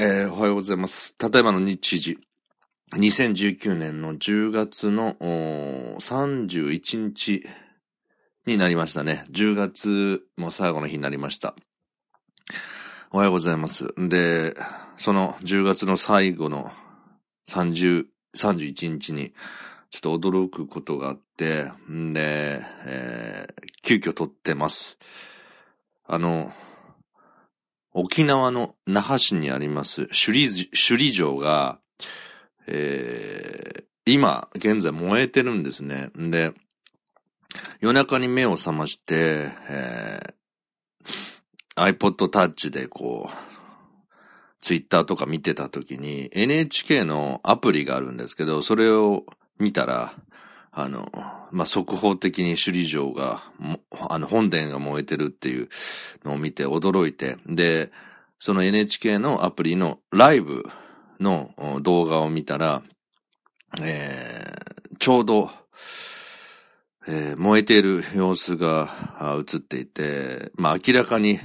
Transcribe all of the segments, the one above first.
えー、おはようございます。ただいまの日時。2019年の10月の31日になりましたね。10月も最後の日になりました。おはようございます。で、その10月の最後の30、31日にちょっと驚くことがあって、んで、えー、急遽撮ってます。あの、沖縄の那覇市にあります首里、首里城が、えー、今、現在燃えてるんですね。で、夜中に目を覚まして、えー、iPod Touch でこう、ツイッターとか見てた時に NHK のアプリがあるんですけど、それを見たら、あの、まあ、速報的に首里城が、あの、本殿が燃えてるっていうのを見て驚いて、で、その NHK のアプリのライブの動画を見たら、えー、ちょうど、えー、燃えている様子が映っていて、まあ、明らかに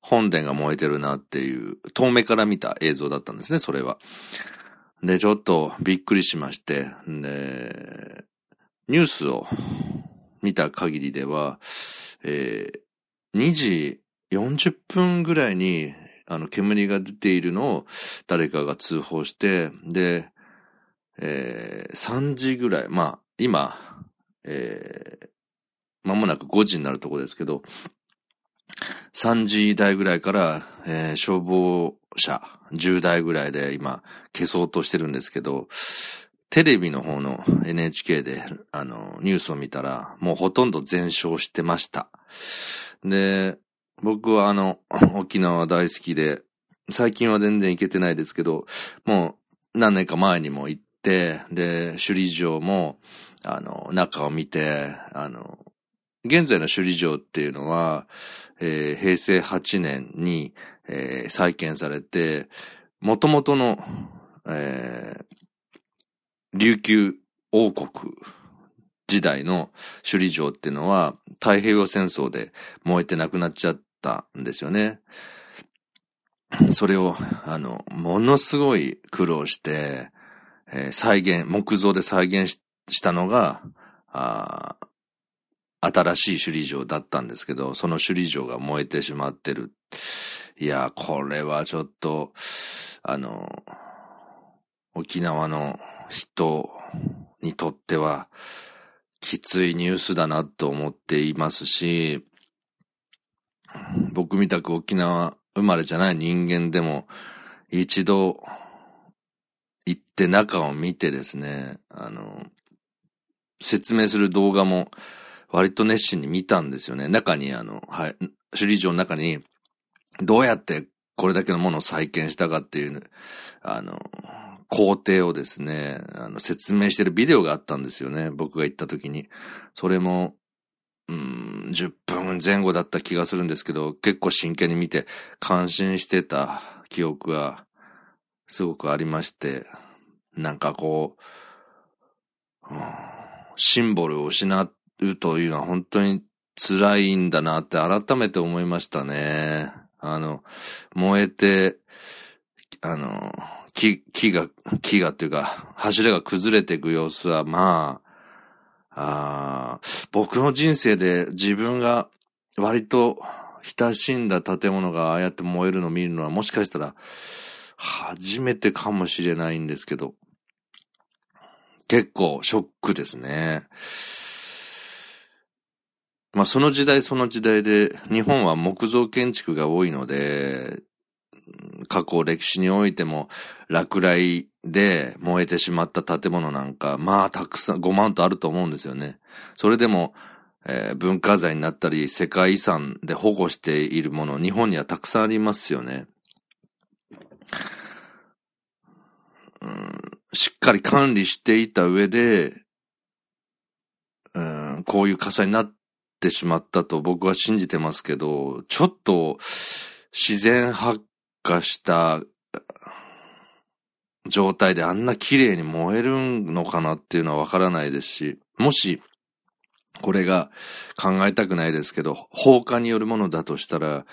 本殿が燃えてるなっていう、遠目から見た映像だったんですね、それは。で、ちょっとびっくりしまして、で、ニュースを見た限りでは、えー、2時40分ぐらいに、あの、煙が出ているのを誰かが通報して、で、えー、3時ぐらい、まあ、今、えー、間もなく5時になるとこですけど、3時台ぐらいから、えー、消防車10台ぐらいで今消そうとしてるんですけど、テレビの方の NHK で、あの、ニュースを見たら、もうほとんど全焼してました。で、僕はあの、沖縄大好きで、最近は全然行けてないですけど、もう何年か前にも行って、で、首里城も、あの、中を見て、あの、現在の首里城っていうのは、えー、平成8年に、えー、再建されて、元々の、えー、琉球王国時代の首里城っていうのは太平洋戦争で燃えてなくなっちゃったんですよね。それを、あの、ものすごい苦労して、えー、再現、木造で再現したのが、あ新しい首里城だったんですけど、その首里城が燃えてしまってる。いや、これはちょっと、あの、沖縄の人にとっては、きついニュースだなと思っていますし、僕みたく沖縄生まれじゃない人間でも、一度行って中を見てですね、あの、説明する動画も割と熱心に見たんですよね。中にあの、はい、首里城の中にどうやってこれだけのものを再建したかっていう、あの、工程をですね、あの、説明してるビデオがあったんですよね。僕が行った時に。それも、うん、10分前後だった気がするんですけど、結構真剣に見て感心してた記憶がすごくありまして、なんかこう、うん、シンボルを失うというのは本当に辛いんだなって改めて思いましたね。あの、燃えて、あの、木、木が、木がっていうか、柱が崩れていく様子は、まあ、あ僕の人生で自分が割と親しんだ建物がああやって燃えるのを見るのはもしかしたら初めてかもしれないんですけど、結構ショックですね。まあその時代その時代で日本は木造建築が多いので、過去歴史においても落雷で燃えてしまった建物なんか、まあたくさん5万とあると思うんですよね。それでも、えー、文化財になったり世界遺産で保護しているもの、日本にはたくさんありますよね。うん、しっかり管理していた上で、うん、こういう火災になってしまったと僕は信じてますけど、ちょっと自然発火した状態であんな綺麗に燃えるのかなっていうのはわからないですし、もし、これが考えたくないですけど、放火によるものだとしたら、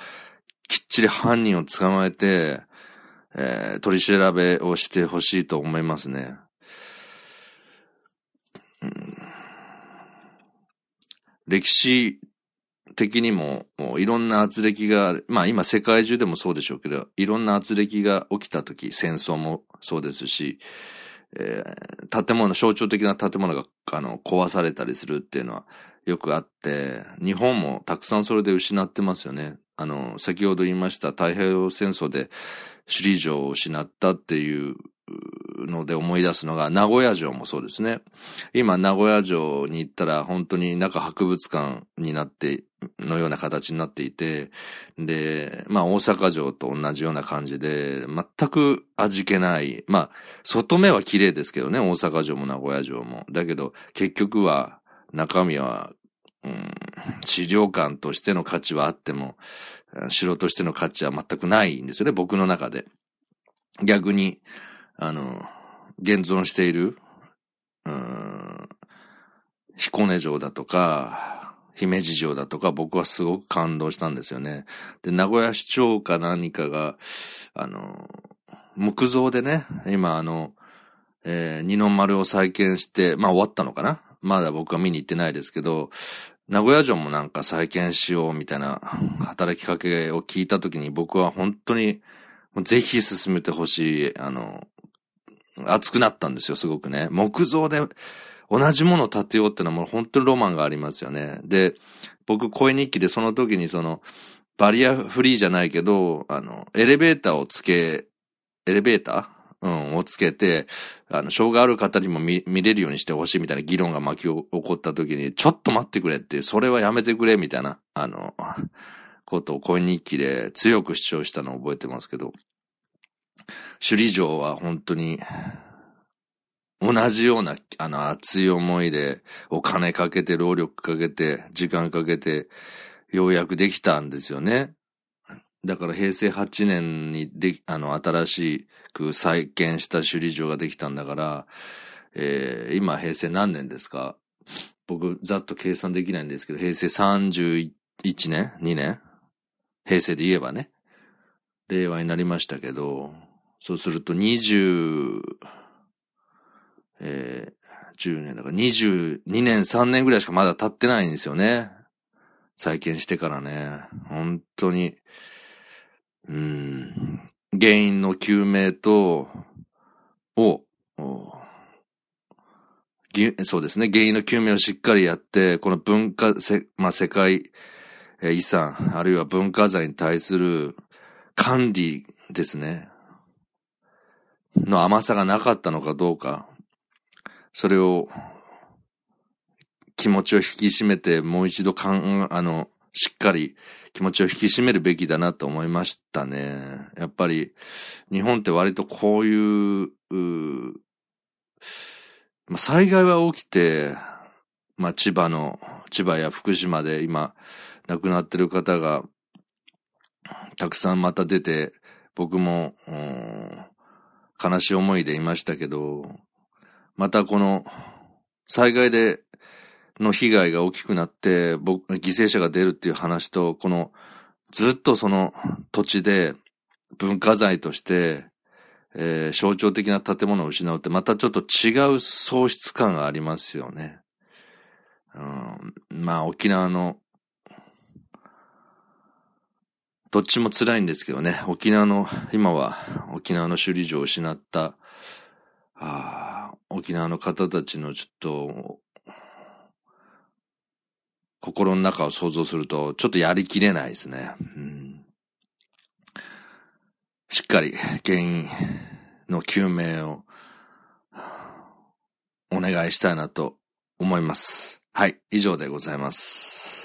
きっちり犯人を捕まえて、えー、取り調べをしてほしいと思いますね。うん、歴史的にも、もういろんな圧力が、まあ今世界中でもそうでしょうけど、いろんな圧力が起きたとき、戦争もそうですし、えー、建物、象徴的な建物が、あの、壊されたりするっていうのはよくあって、日本もたくさんそれで失ってますよね。あの、先ほど言いました太平洋戦争で首里城を失ったっていうので思い出すのが、名古屋城もそうですね。今、名古屋城に行ったら本当に中博物館になって、のような形になっていて、で、まあ大阪城と同じような感じで、全く味気ない。まあ、外目は綺麗ですけどね、大阪城も名古屋城も。だけど、結局は、中身は、うん、資料館としての価値はあっても、城としての価値は全くないんですよね、僕の中で。逆に、あの、現存している、うん、彦根城だとか、姫路城だとか、僕はすごく感動したんですよね。で、名古屋市長か何かが、あの、木造でね、今あの、えー、二の丸を再建して、まあ終わったのかな？まだ僕は見に行ってないですけど、名古屋城もなんか再建しようみたいな働きかけを聞いたときに僕は本当にぜひ進めてほしい、あの、熱くなったんですよ、すごくね。木造で同じものを建てようってのはもう本当にロマンがありますよね。で、僕声日記でその時にその、バリアフリーじゃないけど、あの、エレベーターをつけ、エレベーター？うん、をつけて、あの、障害ある方にも見、れるようにしてほしいみたいな議論が巻き起こった時に、ちょっと待ってくれっていう、それはやめてくれみたいな、あの、ことを声日記で強く主張したのを覚えてますけど、首里城は本当に、同じような、あの、熱い思いで、お金かけて、労力かけて、時間かけて、ようやくできたんですよね。だから平成8年にで、あの、新しく再建した首里城ができたんだから、えー、今平成何年ですか？僕、ざっと計算できないんですけど、平成31年 ?2 年？平成で言えばね。令和になりましたけど、そうすると20、えー、10年だから22年3年ぐらいしかまだ経ってないんですよね。再建してからね。本当に、うん、原因の究明と、を、そうですね。原因の究明をしっかりやって、この文化、せまあ、世界遺産、あるいは文化財に対する管理ですね。の甘さがなかったのかどうか、それを気持ちを引き締めてもう一度かん、あの、しっかり気持ちを引き締めるべきだなと思いましたね。やっぱり日本って割とこういう、うまあ、災害は起きて、まあ、千葉の、千葉や福島で今亡くなってる方がたくさんまた出て、僕も、悲しい思いでいましたけど、またこの災害での被害が大きくなって、僕、犠牲者が出るっていう話と、このずっとその土地で文化財として、えー、象徴的な建物を失うってまたちょっと違う喪失感がありますよね。うん、まあ沖縄のどっちも辛いんですけどね、沖縄の、今は沖縄の首里城を失った、あ沖縄の方たちのちょっと、心の中を想像すると、ちょっとやりきれないですね。うん、しっかり原因の究明をお願いしたいなと思います。はい、以上でございます。